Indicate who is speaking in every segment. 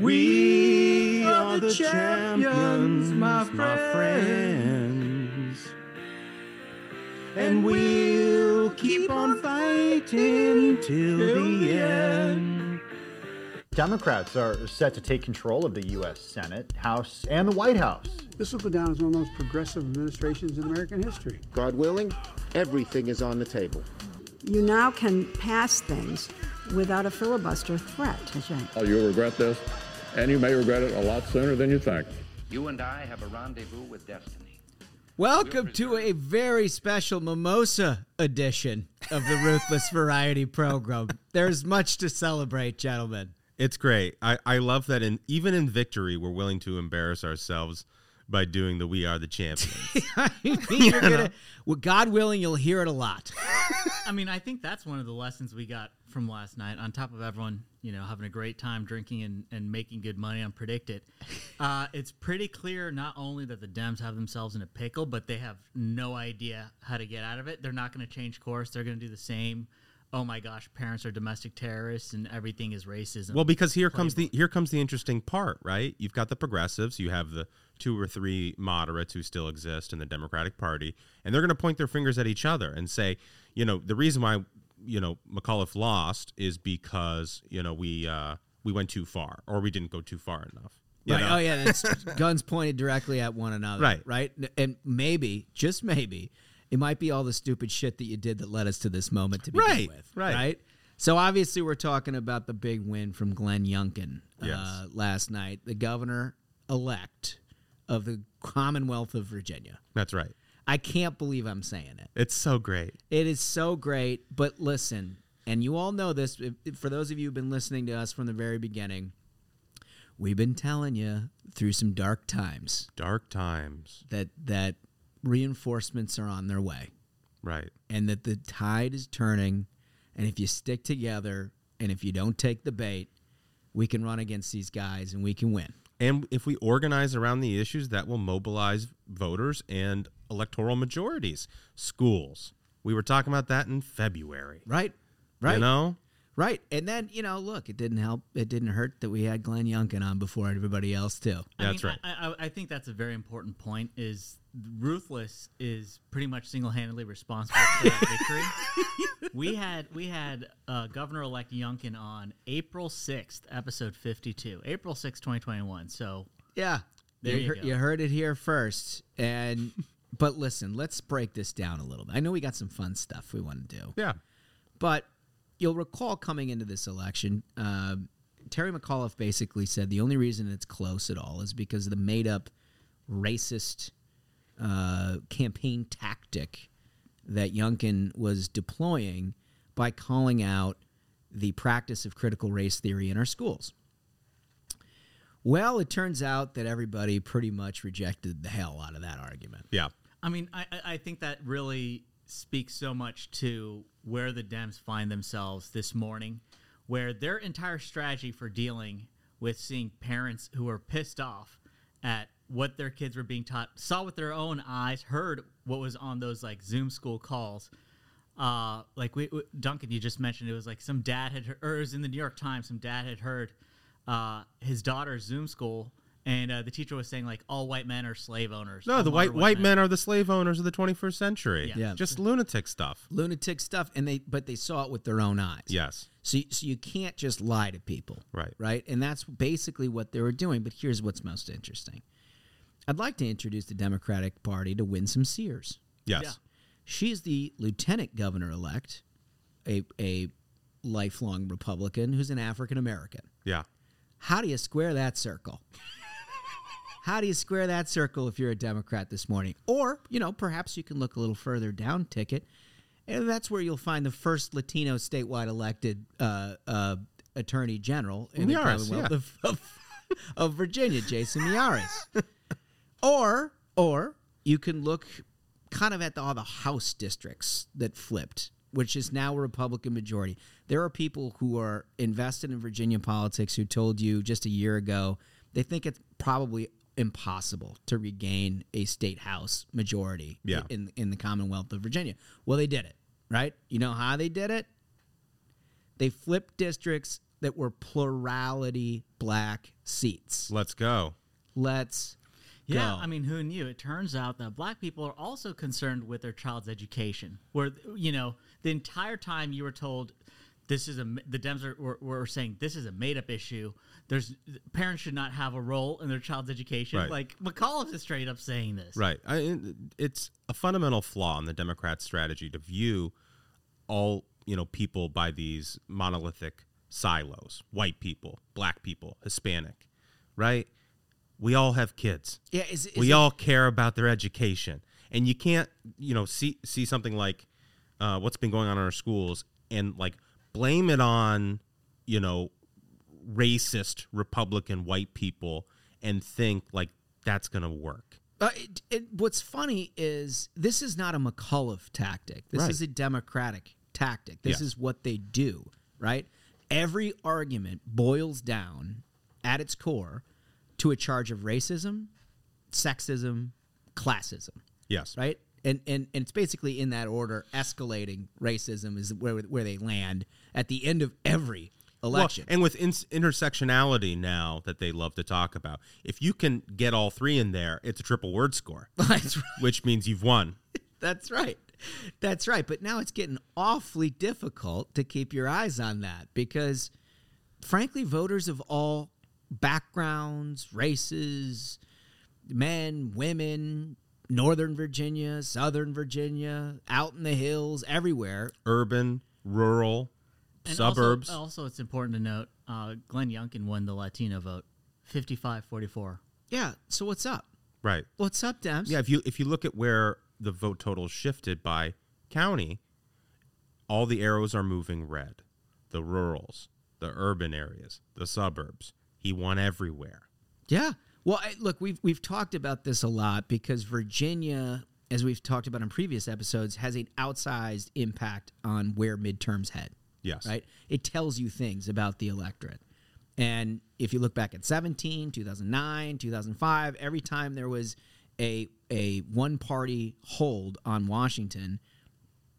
Speaker 1: We are the champions, my friends. And we'll keep on fighting till the end.
Speaker 2: Democrats are set to take control of the U.S. Senate, House, and the White House.
Speaker 3: This will go down as one of the most progressive administrations in American history.
Speaker 4: God willing, everything is on the table.
Speaker 5: You now can pass things without a filibuster threat.
Speaker 6: That's right.
Speaker 7: Oh, you'll regret this, and you may regret it a lot sooner than you think.
Speaker 8: You and I have a rendezvous with destiny.
Speaker 9: Welcome to a very special mimosa edition of the Ruthless Variety Program. There's much to celebrate, gentlemen.
Speaker 10: It's great. I, I love that in even in victory, we're willing to embarrass ourselves by doing the "We Are the Champions."
Speaker 9: I mean, you're gonna, well, God willing, you'll hear it a lot.
Speaker 11: I mean, I think that's one of the lessons we got from last night. On top of everyone, you know, having a great time drinking and, and making good money on PredictIt, uh, it's pretty clear not only that the Dems have themselves in a pickle, but they have no idea how to get out of it. They're not going to change course. They're going to do the same. Oh my gosh, parents are domestic terrorists and everything is racism.
Speaker 10: Well, because here comes the here comes the interesting part, right? You've got the progressives, you have the two or three moderates who still exist in the Democratic Party, and they're going to point their fingers at each other and say, you know, the reason why you know McAuliffe lost is because you know we uh, we went too far or we didn't go too far enough.
Speaker 9: Right.
Speaker 10: know?
Speaker 9: Oh yeah, it's guns pointed directly at one another.
Speaker 10: Right.
Speaker 9: Right. And maybe, just maybe, it might be all the stupid shit that you did that led us to this moment to begin
Speaker 10: Right,
Speaker 9: with.
Speaker 10: right.
Speaker 9: Right. So obviously, we're talking about the big win from Glenn Youngkin uh,
Speaker 10: Yes.
Speaker 9: last night, the governor elect of the Commonwealth of Virginia.
Speaker 10: That's right.
Speaker 9: I can't believe I'm saying it.
Speaker 10: It's so great.
Speaker 9: It is so great. But listen, and you all know this, if, if- for those of you who've been listening to us from the very beginning, we've been telling you through some dark times
Speaker 10: Dark times.
Speaker 9: that that reinforcements are on their way
Speaker 10: Right.
Speaker 9: and that the tide is turning and if you stick together and if you don't take the bait we can run against these guys and we can win
Speaker 10: And if we organize around the issues, that will mobilize voters and electoral majorities. Schools. We were talking about that in February.
Speaker 9: right right
Speaker 10: You know?
Speaker 9: right and then you know look it didn't help it didn't hurt that we had glenn youngkin on before everybody else too
Speaker 11: I
Speaker 10: That's
Speaker 11: mean,
Speaker 10: right.
Speaker 11: I, I, I think that's a very important point. Is ruthless is pretty much single-handedly responsible for that victory. we had we had uh, Governor-elect Youngkin on April sixth, episode fifty-two, April sixth, twenty twenty-one. So
Speaker 9: Yeah.
Speaker 11: There
Speaker 9: you,
Speaker 11: you
Speaker 9: heard,
Speaker 11: go.
Speaker 9: you heard it here first. And but listen, let's break this down a little bit. I know we got some fun stuff we want to do.
Speaker 10: Yeah.
Speaker 9: But you'll recall coming into this election, uh, Terry McAuliffe basically said the only reason it's close at all is because of the made up racist uh, campaign tactic that Youngkin was deploying by calling out the practice of critical race theory in our schools. Well, it turns out that everybody pretty much rejected the hell out of that argument.
Speaker 10: Yeah.
Speaker 11: I mean, I, I- I think that really speaks so much to where the Dems find themselves this morning, where their entire strategy for dealing with seeing parents who are pissed off at what their kids were being taught, saw with their own eyes, heard what was on those like Zoom school calls. Uh, like we, we- Duncan, you just mentioned it was like some dad had, heard, or it was in the New York Times, some dad had heard uh, his daughter's Zoom school, and uh, the teacher was saying like all white men are slave owners.
Speaker 10: No,
Speaker 11: all
Speaker 10: the white
Speaker 11: modern
Speaker 10: white men are the slave owners of the 21st century.
Speaker 11: Yeah.
Speaker 9: Yeah.
Speaker 10: Just lunatic stuff.
Speaker 9: Lunatic stuff, and they but they saw it with their own eyes.
Speaker 10: Yes.
Speaker 9: So, so you can't just lie to people.
Speaker 10: Right.
Speaker 9: Right. And that's basically what they were doing. But here's what's most interesting. I'd like to introduce the Democratic Party to Winsome Sears.
Speaker 10: Yes.
Speaker 9: She's the lieutenant governor elect, a a lifelong Republican who's an African American.
Speaker 10: Yeah.
Speaker 9: How do you square that circle? How do you square that circle if you're a Democrat this morning? Or, you know, perhaps you can look a little further down ticket, and that's where you'll find the first Latino statewide elected uh, uh, attorney general in the Commonwealth
Speaker 10: yeah.
Speaker 9: of, of, of Virginia, Jason Miyares. or, or you can look kind of at the, all the House districts that flipped, which is now a Republican majority. There are people who are invested in Virginia politics who told you just a year ago they think it's probably impossible to regain a state house majority
Speaker 10: Yeah.
Speaker 9: in in the Commonwealth of Virginia. Well, they did it, right? You know how they did it? They flipped districts that were plurality black seats.
Speaker 10: Let's go.
Speaker 9: Let's
Speaker 11: Yeah,
Speaker 9: go.
Speaker 11: I mean, who knew? It turns out that black people are also concerned with their child's education. Where you know, the entire time you were told this is a the Dems are, were, were saying this is a made up issue. There's parents should not have a role in their child's education.
Speaker 10: Right.
Speaker 11: Like McAuliffe is straight up saying this.
Speaker 10: Right. I, it's a fundamental flaw in the Democrat strategy to view all you know people by these monolithic silos: white people, black people, Hispanic. Right. We all have kids.
Speaker 9: Yeah, is- is
Speaker 10: we
Speaker 9: it-
Speaker 10: all care about their education, and you can't you know see see something like uh, what's been going on in our schools and like blame it on you know racist Republican white people and think like that's gonna work.
Speaker 9: Uh, it, it, what's funny is this is not a McAuliffe tactic. This
Speaker 10: Right.
Speaker 9: is a Democratic tactic. This
Speaker 10: Yes.
Speaker 9: is what they do, right? Every argument boils down at its core to a charge of racism, sexism, classism,
Speaker 10: Yes.
Speaker 9: right? And, and, and it's basically in that order. Escalating racism is where, where they land at the end of every election.
Speaker 10: Well, and with ins intersectionality now that they love to talk about, if you can get all three in there, it's a triple word score,
Speaker 9: right.
Speaker 10: which means you've won.
Speaker 9: That's right. That's right. But now it's getting awfully difficult to keep your eyes on that because, frankly, voters of all backgrounds, races, men, women, Northern Virginia, Southern Virginia, out in the hills, everywhere.
Speaker 10: Urban, rural,
Speaker 11: And
Speaker 10: suburbs.
Speaker 11: Also, also, it's important to note uh, Glenn Youngkin won the Latino vote 55 44.
Speaker 9: Yeah. So what's up?
Speaker 10: right.
Speaker 9: What's up, Dems?
Speaker 10: Yeah. If you if you look at where the vote total shifted by county, all the arrows are moving red. The rurals, the urban areas, the suburbs. He won everywhere.
Speaker 9: Yeah. Well, I, look, we've we've talked about this a lot because Virginia, as we've talked about in previous episodes, has an outsized impact on where midterms head.
Speaker 10: Yes.
Speaker 9: Right? It tells you things about the electorate. And if you look back at 17, 2009, 2005, every time there was a a one party hold on Washington,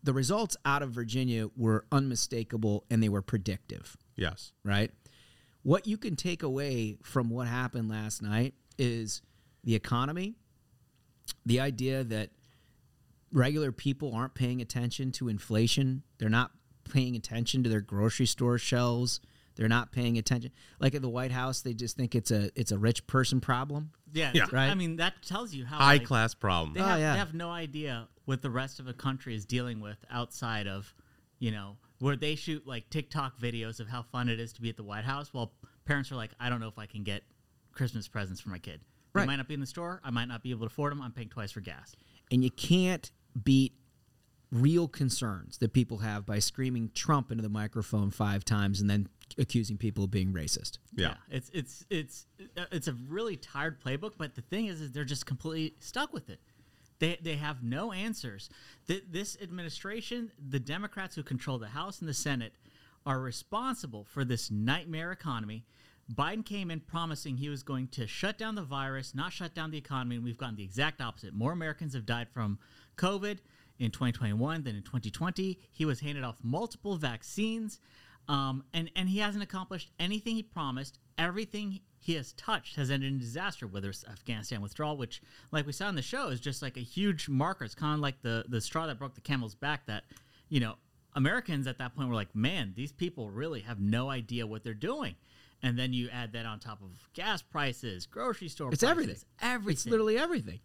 Speaker 9: the results out of Virginia were unmistakable and they were predictive
Speaker 10: Yes.
Speaker 9: right? What you can take away from what happened last night is the economy, the idea that regular people aren't paying attention to inflation, they're not paying attention to their grocery store shelves, they're not paying attention. Like at the White House, they just think it's a it's a rich person problem.
Speaker 11: Yeah,
Speaker 10: Yeah.
Speaker 9: Right.
Speaker 11: I mean, that tells you how
Speaker 10: High
Speaker 11: like,
Speaker 10: class problem.
Speaker 11: They
Speaker 9: Oh,
Speaker 11: have,
Speaker 9: yeah.
Speaker 11: they have no idea what the rest of the country is dealing with outside of, you know, where they shoot like TikTok videos of how fun it is to be at the White House. While parents are like, I don't know if I can get Christmas presents for my kid. They
Speaker 9: Right.
Speaker 11: might not be in the store. I might not be able to afford them. I'm paying twice for gas.
Speaker 9: And you can't beat real concerns that people have by screaming Trump into the microphone five times and then accusing people of being racist.
Speaker 10: Yeah.
Speaker 11: it's it's it's uh, it's a really tired playbook. But the thing is, is they're just completely stuck with it. They they have no answers. Th- this administration, the Democrats who control the House and the Senate, are responsible for this nightmare economy. Biden came in promising he was going to shut down the virus, not shut down the economy, and we've gotten the exact opposite. More Americans have died from COVID in 2021 than in 2020. He was handed off multiple vaccines, um, and and he hasn't accomplished anything he promised. Everything he has touched has ended in disaster. Whether it's Afghanistan withdrawal, which, like we saw in the show, is just like a huge marker. It's kind of like the the straw that broke the camel's back. That you know Americans at that point were like, man, these people really have no idea what they're doing. And then you add that on top of gas prices, grocery store
Speaker 9: It's
Speaker 11: prices,
Speaker 9: everything.
Speaker 11: everything.
Speaker 9: It's literally everything.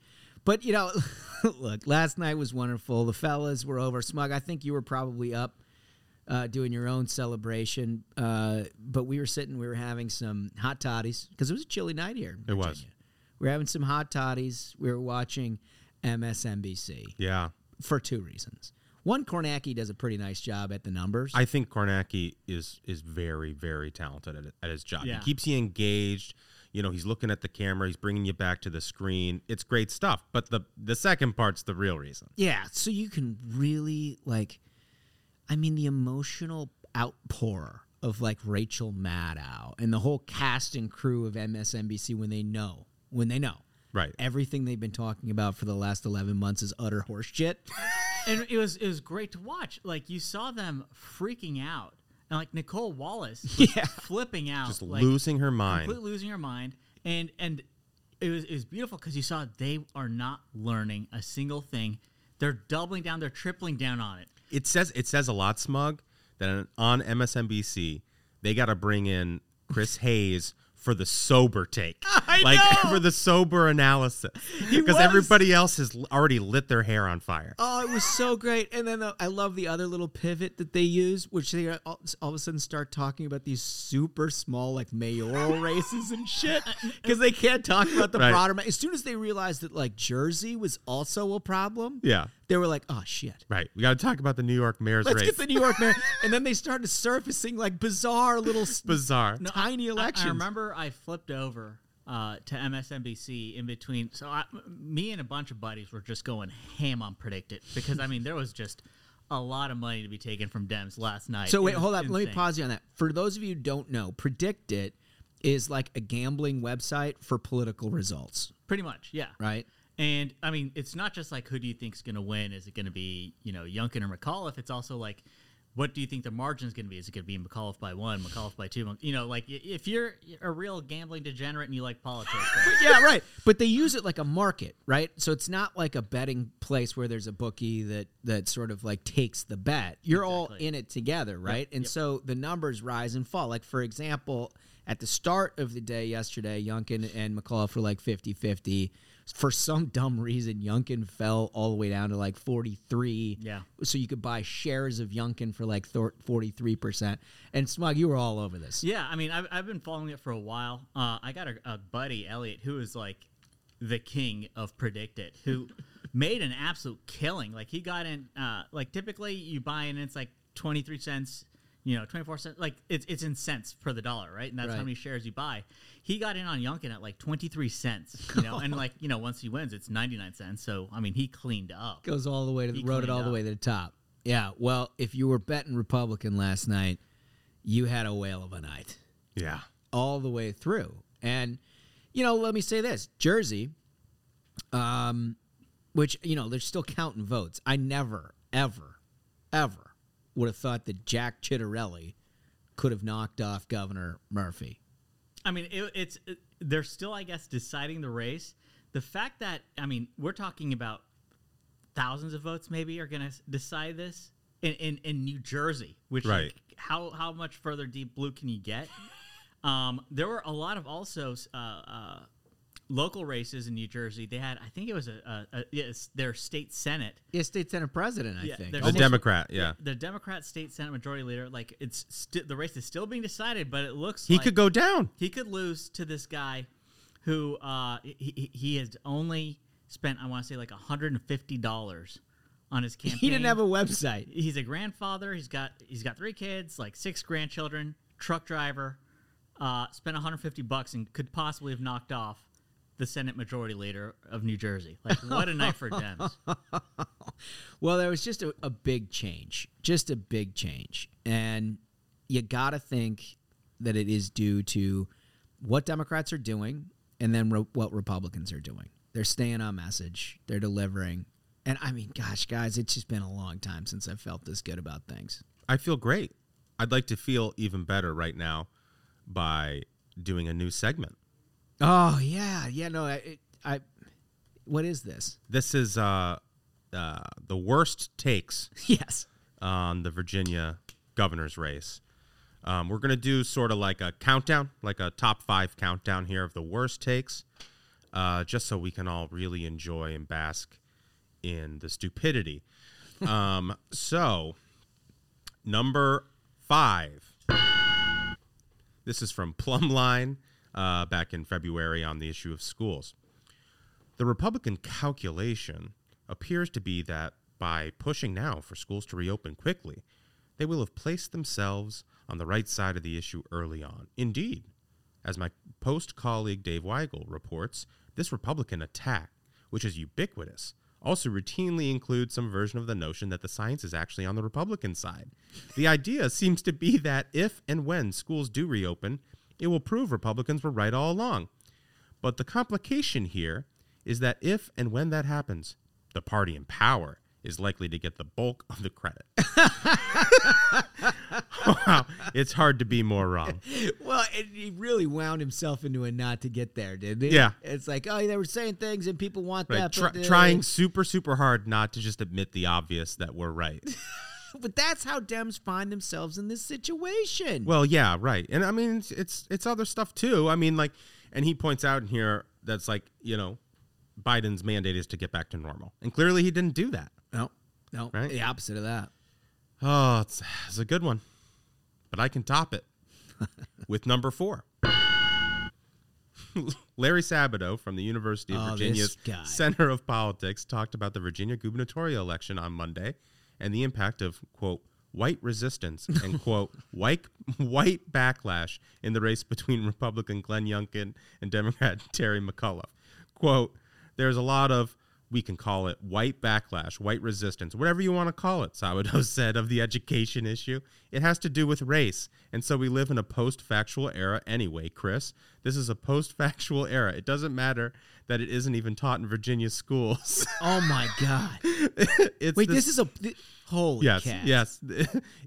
Speaker 9: But you know, look, last night was wonderful. The fellas were over. Smug, I think you were probably up uh, doing your own celebration. Uh, but we were sitting, we were having some hot toddies because it was a chilly night here.
Speaker 10: It was.
Speaker 9: We were having some hot toddies. We were watching MSNBC
Speaker 10: Yeah.
Speaker 9: for two reasons. One, Kornacki does a pretty nice job at the numbers.
Speaker 10: I think Kornacki is is very very talented at, at his job.
Speaker 11: Yeah.
Speaker 10: He keeps you engaged. You know, he's looking at the camera. He's bringing you back to the screen. It's great stuff. But the the second part's the real reason.
Speaker 9: Yeah, so you can really like I mean the emotional outpour of like Rachel Maddow and the whole cast and crew of MSNBC when they know, when they know.
Speaker 10: Right.
Speaker 9: Everything they've been talking about for the last 11 months is utter horseshit.
Speaker 11: and it was it was great to watch. Like you saw them freaking out and like Nicolle Wallace, was
Speaker 9: Yeah.
Speaker 11: flipping out,
Speaker 10: Just
Speaker 11: like,
Speaker 10: losing her mind.
Speaker 11: completely losing her mind, and and it was it was beautiful because you saw they are not learning a single thing. They're doubling down, they're tripling down on it.
Speaker 10: It says it says a lot, Smug, that on MSNBC they got to bring in Chris Hayes for the sober take,
Speaker 9: I
Speaker 10: like
Speaker 9: know!
Speaker 10: for the sober analysis, because everybody else has already lit their hair on fire.
Speaker 9: Oh, it was so great. And then the, I love the other little pivot that they use, which they uh, all, all of a sudden start talking about these super small, like mayoral races and shit, because they can't talk about the
Speaker 10: Right.
Speaker 9: broader. As soon as they realized that like Jersey was also a problem,
Speaker 10: Yeah,
Speaker 9: they were like, "Oh shit."
Speaker 10: right. We got to talk about the New York mayor's
Speaker 9: Let's
Speaker 10: race.
Speaker 9: get the New York mayor, and then they started surfacing like bizarre little,
Speaker 10: Bizarre.
Speaker 11: No,
Speaker 9: tiny
Speaker 11: I- I-
Speaker 9: elections.
Speaker 11: I, remember I flipped over uh, to MSNBC in between. So I, me and a bunch of buddies were just going ham on PredictIt because I mean there was just a lot of money to be taken from Dems last night.
Speaker 9: So wait, hold up. Let me pause you on that. For those of you who don't know, PredictIt is like a gambling website for political results,
Speaker 11: Pretty much, yeah.
Speaker 9: right?
Speaker 11: And I mean, it's not just like who do you think's going to win? Is it going to be you know Youngkin or McAuliffe? It's also like what do you think the margin is going to be? Is it going to be McAuliffe by one, McAuliffe by two? You know, like if you're a real gambling degenerate and you like politics,
Speaker 9: yeah, right. But they use it like a market, right? So it's not like a betting place where there's a bookie that that sort of like takes the bet. You're all in it together, right? and
Speaker 11: yep.
Speaker 9: so the numbers rise and fall. Like for example, at the start of the day yesterday, Youngkin and McAuliffe were like 50-50. For some dumb reason, Youngkin fell all the way down to like 43.
Speaker 11: Yeah.
Speaker 9: So you could buy shares of Youngkin for like 43%. And Smug, you were all over this.
Speaker 11: Yeah, I mean, I've, I've been following it for a while. Uh, I got a, a buddy, Elliot, who is like the king of PredictIt, who made an absolute killing. Like, he got in, uh, like, typically you buy in, it's like 23 cents, you know, 24 cents. Like, it's, it's in cents per the dollar, right? And that's
Speaker 9: Right.
Speaker 11: how many shares you buy. He got in on Youngkin at like 23 cents, you know, and like, you know, once he wins, it's 99 cents. So, I mean, he cleaned up.
Speaker 9: goes all the way to the
Speaker 11: He
Speaker 9: rode it
Speaker 11: cleaned
Speaker 9: all the way to the top. Yeah. Well, if you were betting Republican last night, you had a whale of a night
Speaker 10: yeah.
Speaker 9: all the way through. And you know, let me say this: Jersey, um, which you know they're still counting votes. I never, ever, ever would have thought that Jack Ciattarelli could have knocked off Governor Murphy.
Speaker 11: I mean, it, it's it, they're still, I guess, deciding the race. The fact that I mean, we're talking about thousands of votes, maybe, are going to decide this in, in in New Jersey, which
Speaker 10: Right.
Speaker 11: like, how how much further deep blue can you get? um, there were a lot of also uh, uh, local races in New Jersey. They had, I think it was a, a, a yes, their state senate.
Speaker 9: Yeah, state senate president, I
Speaker 11: Yeah,
Speaker 9: think.
Speaker 10: The
Speaker 11: Almost-
Speaker 10: Democrat, yeah.
Speaker 11: The Democrat state senate majority leader, like it's sti- the race is still being decided, but it looks
Speaker 10: He
Speaker 11: like
Speaker 10: could go down.
Speaker 11: he could lose to this guy who uh, he, he- he has only spent I want to say like hundred and fifty dollars on his campaign.
Speaker 9: He didn't have a website.
Speaker 11: He's a grandfather. He's got he's got three kids, like six grandchildren. Truck driver. Uh, spent 150 bucks and could possibly have knocked off the Senate Majority Leader of New Jersey. Like what a night for Dems.
Speaker 9: Well, there was just a, a big change, just a big change. And you got to think that it is due to what Democrats are doing and then re- what Republicans are doing. They're staying on message, they're delivering. And I mean, gosh, guys, it's just been a long time since I felt this good about things.
Speaker 10: I feel great. I'd like to feel even better right now by doing a new segment.
Speaker 9: Oh, yeah. Yeah, no, I, it, I what is this?
Speaker 10: This is uh, uh, the worst takes
Speaker 9: Yes.
Speaker 10: on the Virginia governor's race. Um, we're going to do sort of like a countdown, like a top five countdown here of the worst takes, uh, just so we can all really enjoy and bask in the stupidity. um, so, number five. This is from Plum Line uh, back in February on the issue of schools. The Republican calculation appears to be that by pushing now for schools to reopen quickly, they will have placed themselves on the right side of the issue early on. Indeed, as my Post colleague Dave Weigel reports, this Republican attack, which is ubiquitous, also routinely includes some version of the notion that the science is actually on the Republican side. The idea seems to be that if and when schools do reopen, it will prove Republicans were right all along. But the complication here is that if and when that happens, the party in power is likely to get the bulk of the credit. wow, it's hard to be more wrong.
Speaker 9: Well, and he really wound himself into a knot to get there, didn't he?
Speaker 10: Yeah.
Speaker 9: It's like, oh, they were saying things and people want
Speaker 10: Right,
Speaker 9: that. uh,
Speaker 10: trying super super hard not to just admit the obvious that we're right.
Speaker 9: But that's how Dems find themselves in this situation.
Speaker 10: Well, yeah, right. And I mean, it's, it's it's other stuff too. I mean, like, and he points out in here that's like, you know, Biden's mandate is to get back to normal, and clearly he didn't do that.
Speaker 9: no, no,
Speaker 10: Right?
Speaker 9: the opposite of that.
Speaker 10: Oh, it's, it's a good one, but I can top it with number four. Larry Sabato from the University of
Speaker 9: Oh,
Speaker 10: Virginia's. Center of Politics talked about the Virginia gubernatorial election on Monday and the impact of quote white resistance and quote white white backlash in the race between Republican Glenn Youngkin and Democrat Terry McAuliffe. Quote, there's a lot of we can call it white backlash, white resistance, whatever you want to call it, Sabato said of the education issue. It has to do with race. And so we live in a post factual era anyway, Chris. This is a post factual era. It doesn't matter that it isn't even taught in Virginia schools.
Speaker 9: Oh my God!
Speaker 10: it's
Speaker 9: Wait, this, is a th- holy
Speaker 10: yes,
Speaker 9: cat.
Speaker 10: yes.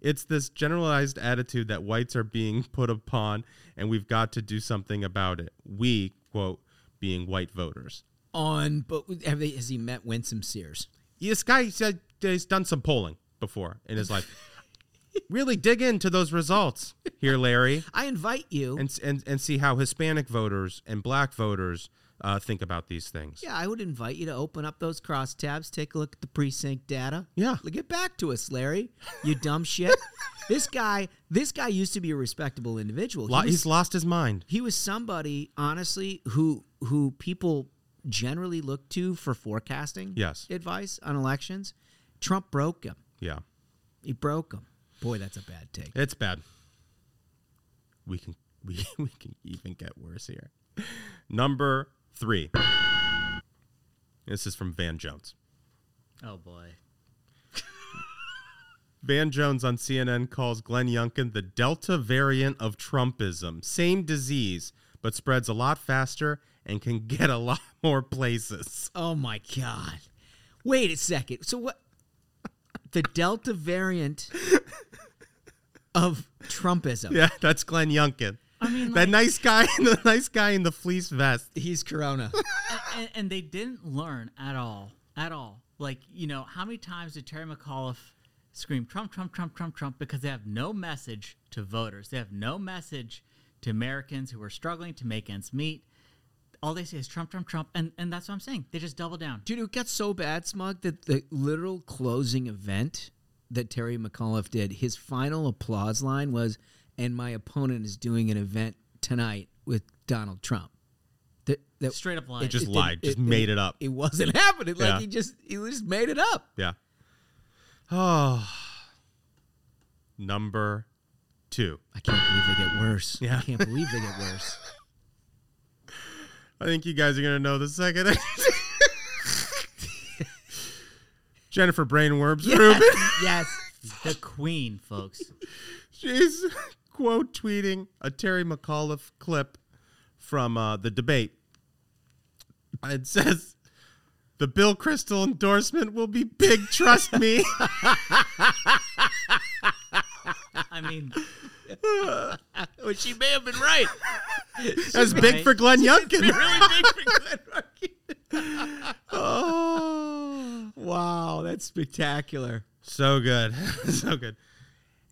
Speaker 10: it's this generalized attitude that whites are being put upon, and we've got to do something about it. We, quote, being white voters.
Speaker 9: On, but have they? Has he met Winsome Sears?
Speaker 10: This guy said he's done some polling before in his life. really dig into those results here, Larry,
Speaker 9: I invite you.
Speaker 10: and and and see how Hispanic voters and Black voters uh, think about these things.
Speaker 9: yeah, I would invite you to open up those cross tabs, take a look at the precinct data.
Speaker 10: Yeah.
Speaker 9: get back to us, Larry. You dumb shit. this guy, this guy used to be a respectable individual. He was-
Speaker 10: he's lost his mind.
Speaker 9: he was somebody honestly who who people generally look to for forecasting
Speaker 10: Yes.
Speaker 9: advice on elections trump broke him
Speaker 10: Yeah,
Speaker 9: he broke him boy that's a bad take
Speaker 10: it's bad. We can we we can even get worse here. Number three. This is from Van Jones.
Speaker 11: Oh boy.
Speaker 10: Van Jones on CNN calls Glenn Youngkin the Delta variant of Trumpism. Same disease, but spreads a lot faster and can get a lot more places.
Speaker 9: oh my god wait a second so what the delta variant of trumpism
Speaker 10: Yeah, that's Glenn Youngkin.
Speaker 11: I mean,
Speaker 10: that nice guy, the nice guy in the fleece vest.
Speaker 9: he's corona
Speaker 11: and, and they didn't learn at all, at all. Like you know, how many times did Terry McAuliffe scream Trump, Trump, Trump, Trump, Trump? Because they have no message to voters. They have no message to Americans who are struggling to make ends meet. All they say is Trump, Trump, Trump, and and that's what I'm saying. They just double down.
Speaker 9: Dude, it got so bad, Smug, that the literal closing event that Terry McAuliffe did, his final applause line was, and my opponent is doing an event tonight with Donald Trump. That, that
Speaker 11: Straight up lie.
Speaker 10: Just
Speaker 9: it-
Speaker 10: lied, just made it up.
Speaker 9: It wasn't happening. Like
Speaker 10: Yeah.
Speaker 9: he just he just made it up.
Speaker 10: Yeah. Oh. Number two.
Speaker 9: I can't believe they get worse.
Speaker 10: Yeah.
Speaker 9: I can't believe they get worse.
Speaker 10: I think you guys are gonna know the second. Jennifer Brainworms Rubin.
Speaker 9: yes.
Speaker 11: the Queen, folks.
Speaker 10: She's quote tweeting a Terry McAuliffe clip from uh, the debate. It says, "The Bill Kristol endorsement will be big. Trust me."
Speaker 11: I mean,
Speaker 9: Well, she may have been right.
Speaker 10: That's big
Speaker 11: right.
Speaker 10: for Glenn Youngkin.
Speaker 9: really big for Glenn
Speaker 10: oh,
Speaker 9: Wow, that's spectacular.
Speaker 10: so good, so good.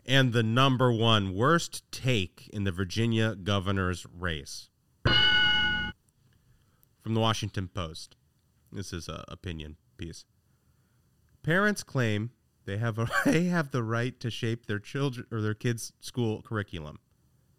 Speaker 10: And the number one worst take in the Virginia governor's race from the Washington Post. This is a opinion piece. Parents claim they have a they have the right to shape their children or their kids' school curriculum.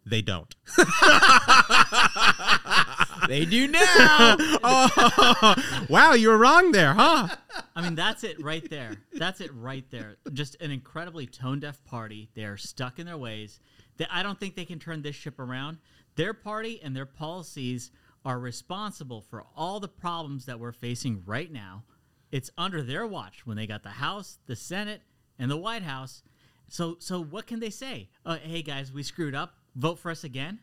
Speaker 10: They don't.
Speaker 9: They do now.
Speaker 10: oh, wow, you were wrong there, huh?
Speaker 11: I mean, that's it right there. That's it right there. Just an incredibly tone deaf party. They're stuck in their ways. They, I don't think they can turn this ship around. Their party and their policies are responsible for all the problems that we're facing right now. It's under their watch when they got the House, the Senate, and the White House. So, so what can they say? Uh, hey guys, we screwed up. Vote for us again.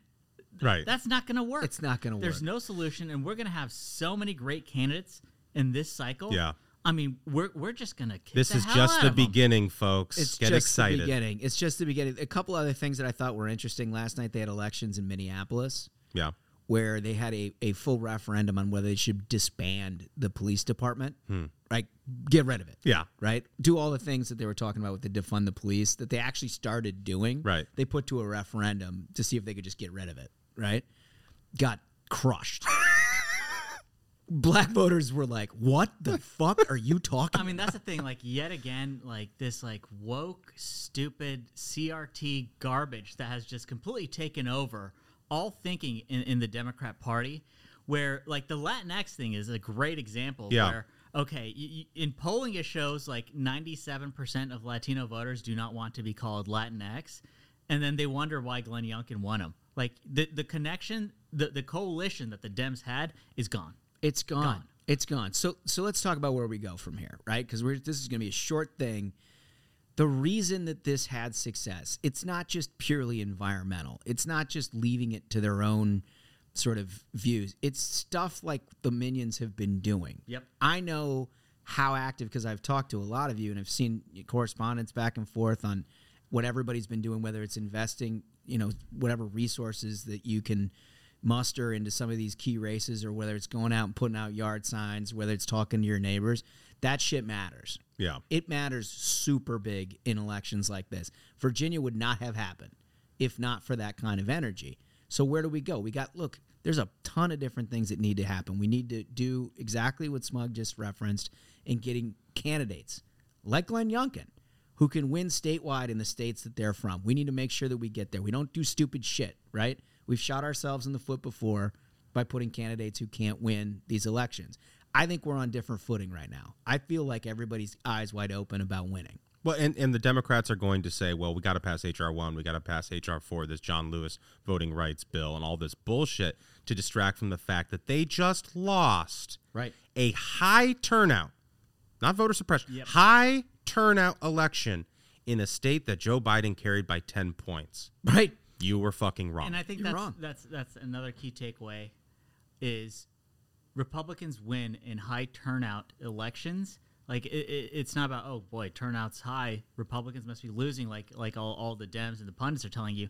Speaker 10: Right.
Speaker 11: That's not going to work.
Speaker 9: It's not gonna work.
Speaker 11: There's no solution, and we're going to have so many great candidates in this cycle.
Speaker 10: Yeah.
Speaker 11: I mean, we're we're just gonna. Kick
Speaker 10: This
Speaker 11: the
Speaker 10: is
Speaker 11: hell
Speaker 10: just
Speaker 11: out
Speaker 10: the
Speaker 11: of 'em.
Speaker 10: beginning, folks.
Speaker 9: It's
Speaker 10: Get
Speaker 9: just
Speaker 10: excited.
Speaker 9: the beginning. It's just the beginning. A couple other things that I thought were interesting last night. They had elections in Minneapolis
Speaker 10: Yeah.
Speaker 9: where they had a, a full referendum on whether they should disband the police department. Hmm. Right? Get rid of it.
Speaker 10: Yeah.
Speaker 9: Right? Do all the things that they were talking about with the defund the police that they actually started doing.
Speaker 10: Right.
Speaker 9: They put to a referendum to see if they could just get rid of it. Right? Got crushed. Black voters were like, "What the fuck are you talking?"
Speaker 11: I mean, that's the thing. Like, yet again, like this, like woke, stupid CRT garbage that has just completely taken over all thinking in, in the Democrat Party. Where like the Latinx thing is a great example.
Speaker 10: Yeah.
Speaker 11: Where okay, y y in polling it shows like ninety-seven percent of Latino voters do not want to be called Latinx, and then they wonder why Glenn Youngkin won them. Like the the connection, the the coalition that the Dems had is gone.
Speaker 9: It's gone.
Speaker 11: Gone.
Speaker 9: It's gone. So so let's talk about where we go from here, right? Because we're this is going to be a short thing. The reason that this had success, it's not just purely environmental. It's not just leaving it to their own sort of views. It's stuff like the minions have been doing.
Speaker 11: Yep.
Speaker 9: I know how active because I've talked to a lot of you and I've seen correspondence back and forth on what everybody's been doing, whether it's investing, you know, whatever resources that you can muster into some of these key races or whether it's going out and putting out yard signs, whether it's talking to your neighbors. That shit matters.
Speaker 10: Yeah.
Speaker 9: It matters super big in elections like this. Virginia would not have happened if not for that kind of energy. So where do we go? We got look, there's a ton of different things that need to happen. We need to do exactly what Smug just referenced in getting candidates like Glenn Youngkin who can win statewide in the states that they're from. We need to make sure that we get there. We don't do stupid shit, right? We've shot ourselves in the foot before by putting candidates who can't win these elections. I think we're on different footing right now. I feel like everybody's eyes wide open about winning.
Speaker 10: Well, and, and the Democrats are going to say, well, we got to pass H.R. 1, we got to pass H.R. 4, this John Lewis voting rights bill, and all this bullshit to distract from the fact that they just lost
Speaker 9: Right.
Speaker 10: a high turnout, not voter suppression,
Speaker 11: Yep.
Speaker 10: high turnout election in a state that Joe Biden carried by 10 points.
Speaker 9: Right.
Speaker 10: You were fucking wrong.
Speaker 11: And I think
Speaker 9: You're
Speaker 11: that's
Speaker 9: wrong.
Speaker 11: that's that's another key takeaway is Republicans win in high turnout elections. Like it, it, it's not about oh boy turnout's high. Republicans must be losing. Like like all, all the Dems and the pundits are telling you.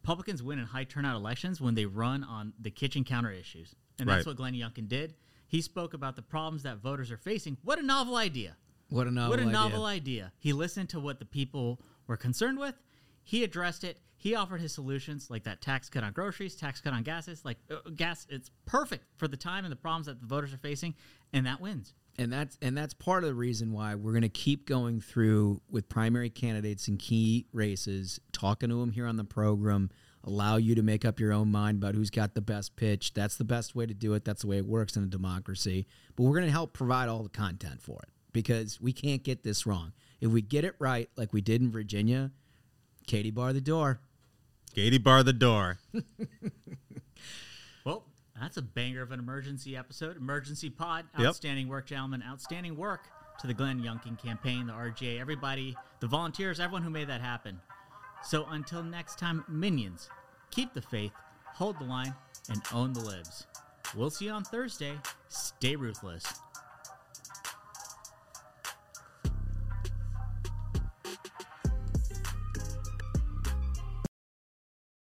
Speaker 11: Republicans win in high turnout elections when they run on the kitchen counter issues, and that's
Speaker 10: Right.
Speaker 11: what Glenn Youngkin did. He spoke about the problems that voters are facing. What a novel idea!
Speaker 9: What a novel
Speaker 11: what a
Speaker 9: idea.
Speaker 11: novel idea. He listened to what the people were concerned with. He addressed it. He offered his solutions, like that tax cut on groceries, tax cut on gases. Like uh, gas, it's perfect for the time and the problems that the voters are facing, and that wins.
Speaker 9: And that's and that's part of the reason why we're going to keep going through with primary candidates in key races talking to them here on the program allow you to make up your own mind about who's got the best pitch. That's the best way to do it. That's the way it works in a democracy. But we're going to help provide all the content for it because we can't get this wrong. If we get it right like we did in virginia katie bar the door.
Speaker 10: Katie bar the door.
Speaker 11: That's a banger of an emergency episode. Emergency pod.
Speaker 10: Yep.
Speaker 11: Outstanding work, gentlemen. Outstanding work to the Glenn Youngkin campaign, the RJ, everybody, the volunteers, everyone who made that happen. So until next time, minions, keep the faith, hold the line, and own the libs. We'll see you on Thursday. Stay ruthless.